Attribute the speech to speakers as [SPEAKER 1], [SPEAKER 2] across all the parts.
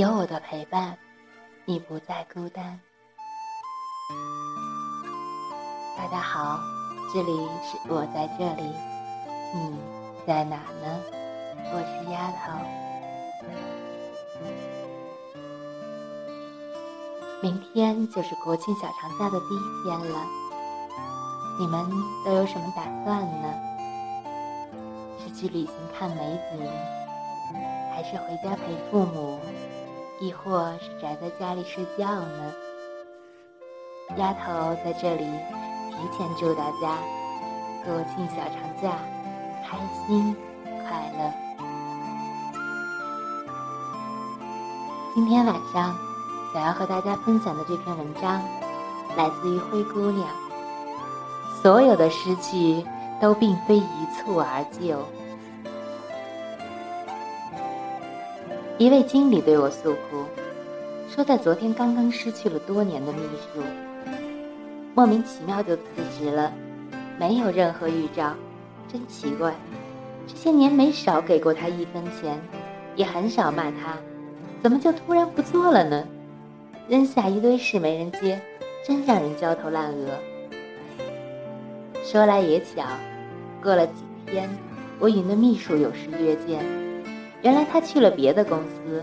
[SPEAKER 1] 有我的陪伴，你不再孤单。大家好，这里是我在这里，你在哪呢？我是丫头。明天就是国庆小长假的第一天了，你们都有什么打算呢？是去旅行看美景，还是回家陪父母？亦或是宅在家里睡觉呢？丫头在这里提前祝大家国庆小长假开心快乐。今天晚上想要和大家分享的这篇文章，来自于灰姑娘。所有的失去都并非一蹴而就。一位经理对我诉苦，说在昨天刚刚失去了多年的秘书，莫名其妙就辞职了，没有任何预兆，真奇怪。这些年没少给过他一分钱，也很少骂他，怎么就突然不做了呢？扔下一堆事没人接，真让人焦头烂额。说来也巧，过了几天，我与那秘书有事约见。原来他去了别的公司，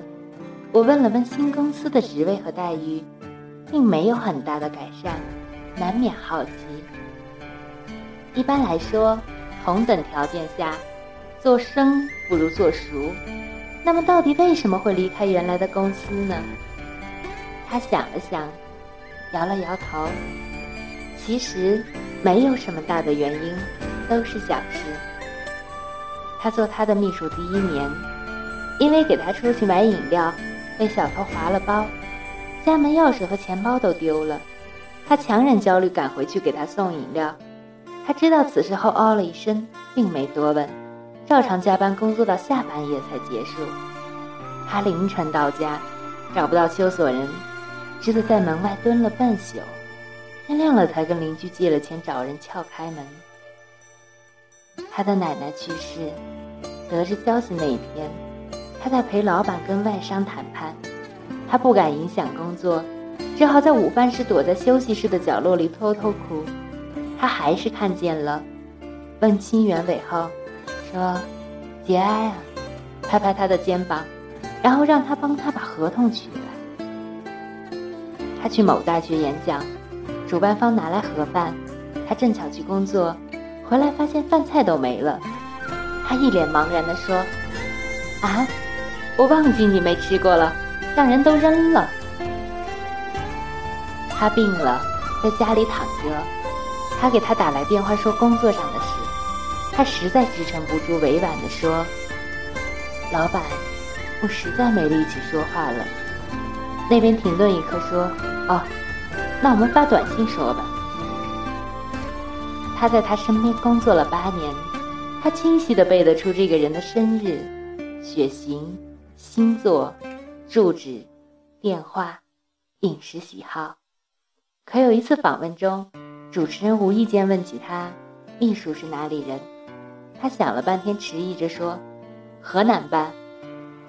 [SPEAKER 1] 我问了问新公司的职位和待遇，并没有很大的改善，难免好奇。一般来说，同等条件下，做生不如做熟。那么，到底为什么会离开原来的公司呢？他想了想，摇了摇头。其实没有什么大的原因，都是小事。他做他的秘书第一年。因为给他出去买饮料，被小偷划了包，家门钥匙和钱包都丢了。他强忍焦虑赶回去给他送饮料。他知道此事后，哦了一声，并没多问，照常加班工作到下半夜才结束。他凌晨到家，找不到修锁人，只得在门外蹲了半宿，天亮了才跟邻居借了钱找人撬开门。他的奶奶去世，得知消息那一天。他在陪老板跟外商谈判，他不敢影响工作，只好在午饭时躲在休息室的角落里偷偷哭。他还是看见了，问清原委后，说：“节哀啊！”拍拍他的肩膀，然后让他帮他把合同取来。他去某大学演讲，主办方拿来盒饭，他正巧去工作，回来发现饭菜都没了。他一脸茫然地说：“啊？”我忘记你没吃过了，让人都扔了。他病了，在家里躺着。他给他打来电话说工作上的事，他实在支撑不住，委婉地说：“老板，我实在没力气说话了。”那边停顿一刻说：“哦，那我们发短信说吧。”他在他身边工作了八年，他清晰地背得出这个人的生日、血型。星座、住址、电话、饮食喜好。可有一次访问中，主持人无意间问起他，秘书是哪里人？他想了半天，迟疑着说：“河南吧。”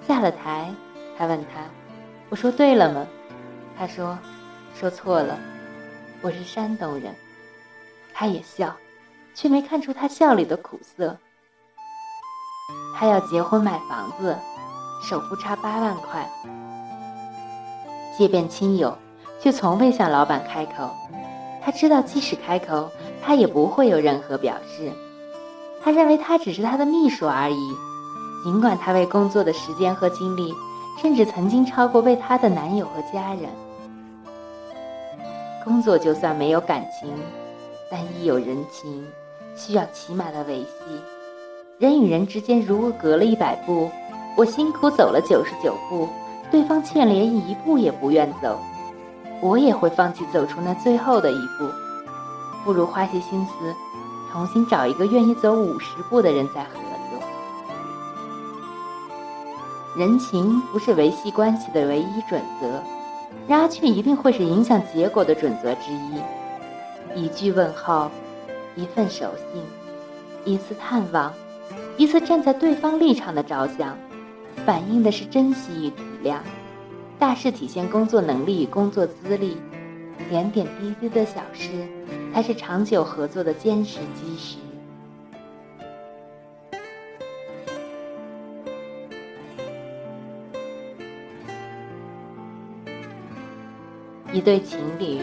[SPEAKER 1] 下了台，他问他：“我说对了吗？”他说：“说错了，我是山东人。”他也笑，却没看出他笑里的苦涩。他要结婚买房子。首付差八万块，借遍亲友，却从未向老板开口。他知道，即使开口，他也不会有任何表示。他认为他只是他的秘书而已，尽管他为工作的时间和精力，甚至曾经超过为他的男友和家人。工作就算没有感情，但亦有人情，需要起码的维系。人与人之间，如果隔了一百步。我辛苦走了九十九步，对方却连一步也不愿走，我也会放弃走出那最后的一步，不如花些心思，重新找一个愿意走五十步的人再合作。人情不是维系关系的唯一准则，然而却一定会是影响结果的准则之一。一句问候，一份守信，一次探望，一次站在对方立场的着想。反映的是珍惜与体谅，大事体现工作能力与工作资历，点点滴滴的小事才是长久合作的坚实基石。一对情侣，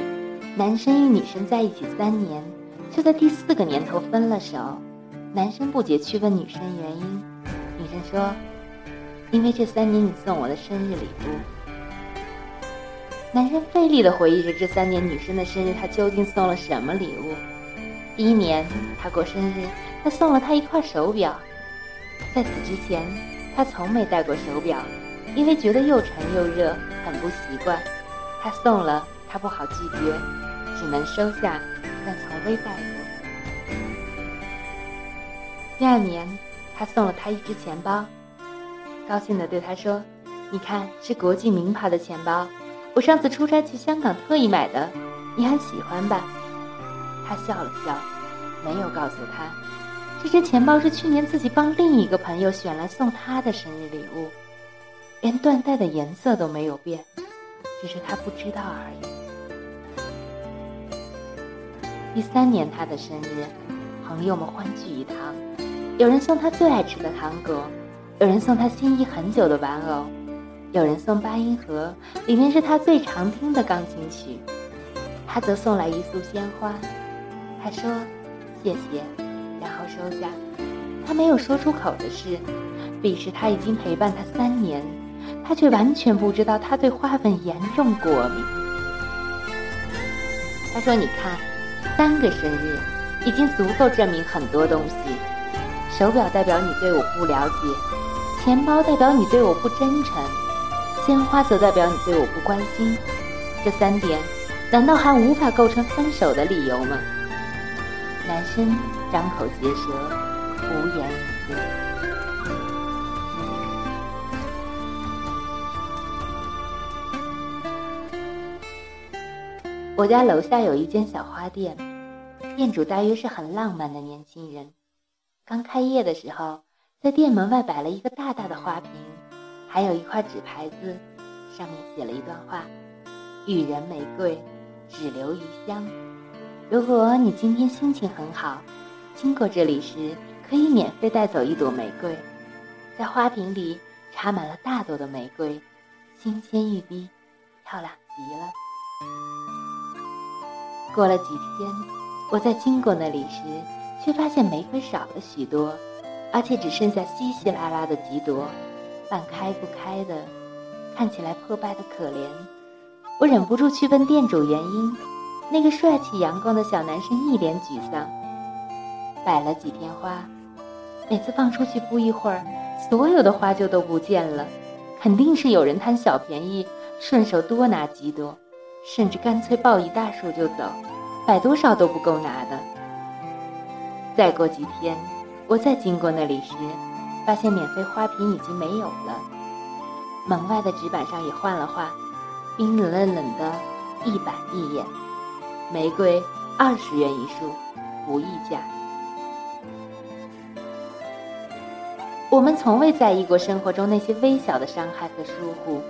[SPEAKER 1] 男生与女生在一起三年，却在第四个年头分了手。男生不解去问女生原因，女生说：“因为这三年你送我的生日礼物。”男生费力的回忆着这三年女生的生日，他究竟送了什么礼物？第一年他过生日，他送了她一块手表。在此之前，他从没戴过手表，因为觉得又沉又热，很不习惯。他送了，他不好拒绝，只能收下，但从未戴过。第二年，他送了他一只钱包，高兴地对他说：“你看，是国际名牌的钱包，我上次出差去香港特意买的，你很喜欢吧？”他笑了笑，没有告诉他，这只钱包是去年自己帮另一个朋友选来送他的生日礼物，连缎带的颜色都没有变。只是他不知道而已。第三年他的生日，朋友们欢聚一堂，有人送他最爱吃的糖果，有人送他心仪很久的玩偶，有人送八音盒，里面是他最常听的钢琴曲。他则送来一束鲜花，他说：“谢谢。”然后收下。他没有说出口的是，彼时他已经陪伴他三年。他却完全不知道，他对花粉严重过敏。他说：“你看，三个生日已经足够证明很多东西。手表代表你对我不了解，钱包代表你对我不真诚，鲜花则代表你对我不关心。这三点，难道还无法构成分手的理由吗？”男生张口结舌，无言以对。我家楼下有一间小花店，店主大约是很浪漫的年轻人。刚开业的时候，在店门外摆了一个大大的花瓶，还有一块纸牌子，上面写了一段话：“予人玫瑰，只留余香。如果你今天心情很好，经过这里时，可以免费带走一朵玫瑰。”在花瓶里插满了大朵的玫瑰，新鲜欲滴，漂亮极了。过了几天，我在经过那里时，却发现玫瑰少了许多，而且只剩下稀稀拉拉的几朵，半开不开的，看起来破败的可怜。我忍不住去问店主原因。那个帅气阳光的小男生一脸沮丧。摆了几天花，每次放出去不一会儿，所有的花就都不见了，肯定是有人贪小便宜，顺手多拿几朵。甚至干脆抱一大束就走，摆多少都不够拿的。再过几天，我再经过那里时，发现免费花瓶已经没有了，门外的纸板上也换了画，冰冷冷冷的，一板一眼。玫瑰二十元一束，不议价。我们从未在意过生活中那些微小的伤害和疏忽，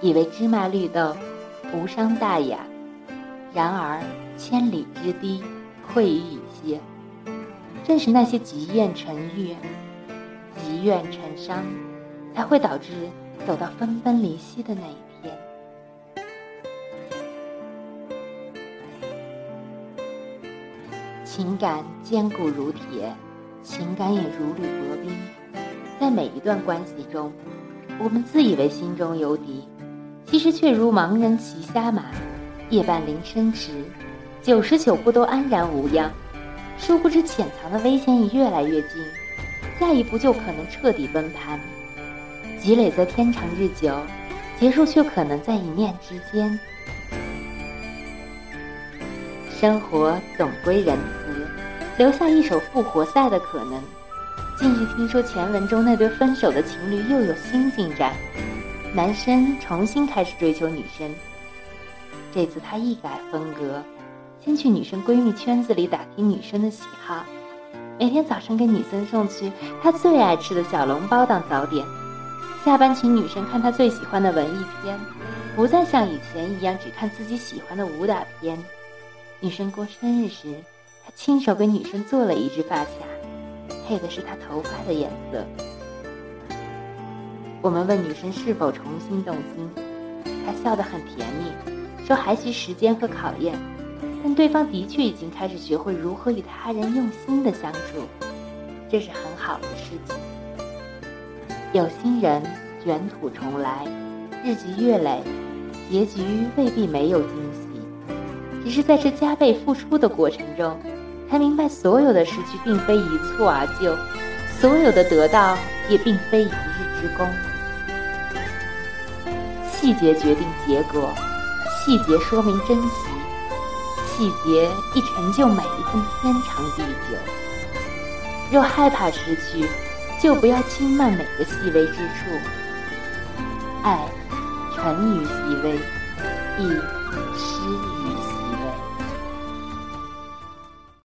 [SPEAKER 1] 以为芝麻绿豆。无伤大雅，然而千里之堤，溃于蚁穴。正是那些积怨成怨、积怨成伤，才会导致走到分崩离析的那一天。情感坚固如铁，情感也如履薄冰。在每一段关系中，我们自以为心中有底。其实却如盲人骑瞎马，夜半铃声迟，九十九步都安然无恙。殊不知潜藏的危险已越来越近，下一步就可能彻底崩盘。积累在天长日久，结束却可能在一念之间。生活总归仁慈，留下一手复活赛的可能。近日听说前文中那对分手的情侣又有新进展。男生重新开始追求女生，这次他一改风格，先去女生闺蜜圈子里打听女生的喜好，每天早上给女生送去她最爱吃的小笼包当早点，下班请女生看她最喜欢的文艺片，不再像以前一样只看自己喜欢的武打片。女生过生日时，他亲手给女生做了一只发卡，配的是她头发的颜色。我们问女生是否重新动心，她笑得很甜蜜，说还需时间和考验，但对方的确已经开始学会如何与他人用心的相处，这是很好的事情。有心人卷土重来，日积月累，结局未必没有惊喜。只是在这加倍付出的过程中，才明白所有的失去并非一蹴而就，所有的得到也并非一日之功。细节决定结果，细节说明珍惜，细节一成就每一份天长地久。若害怕失去，就不要轻慢每个细微之处。爱，沉于细微，亦失。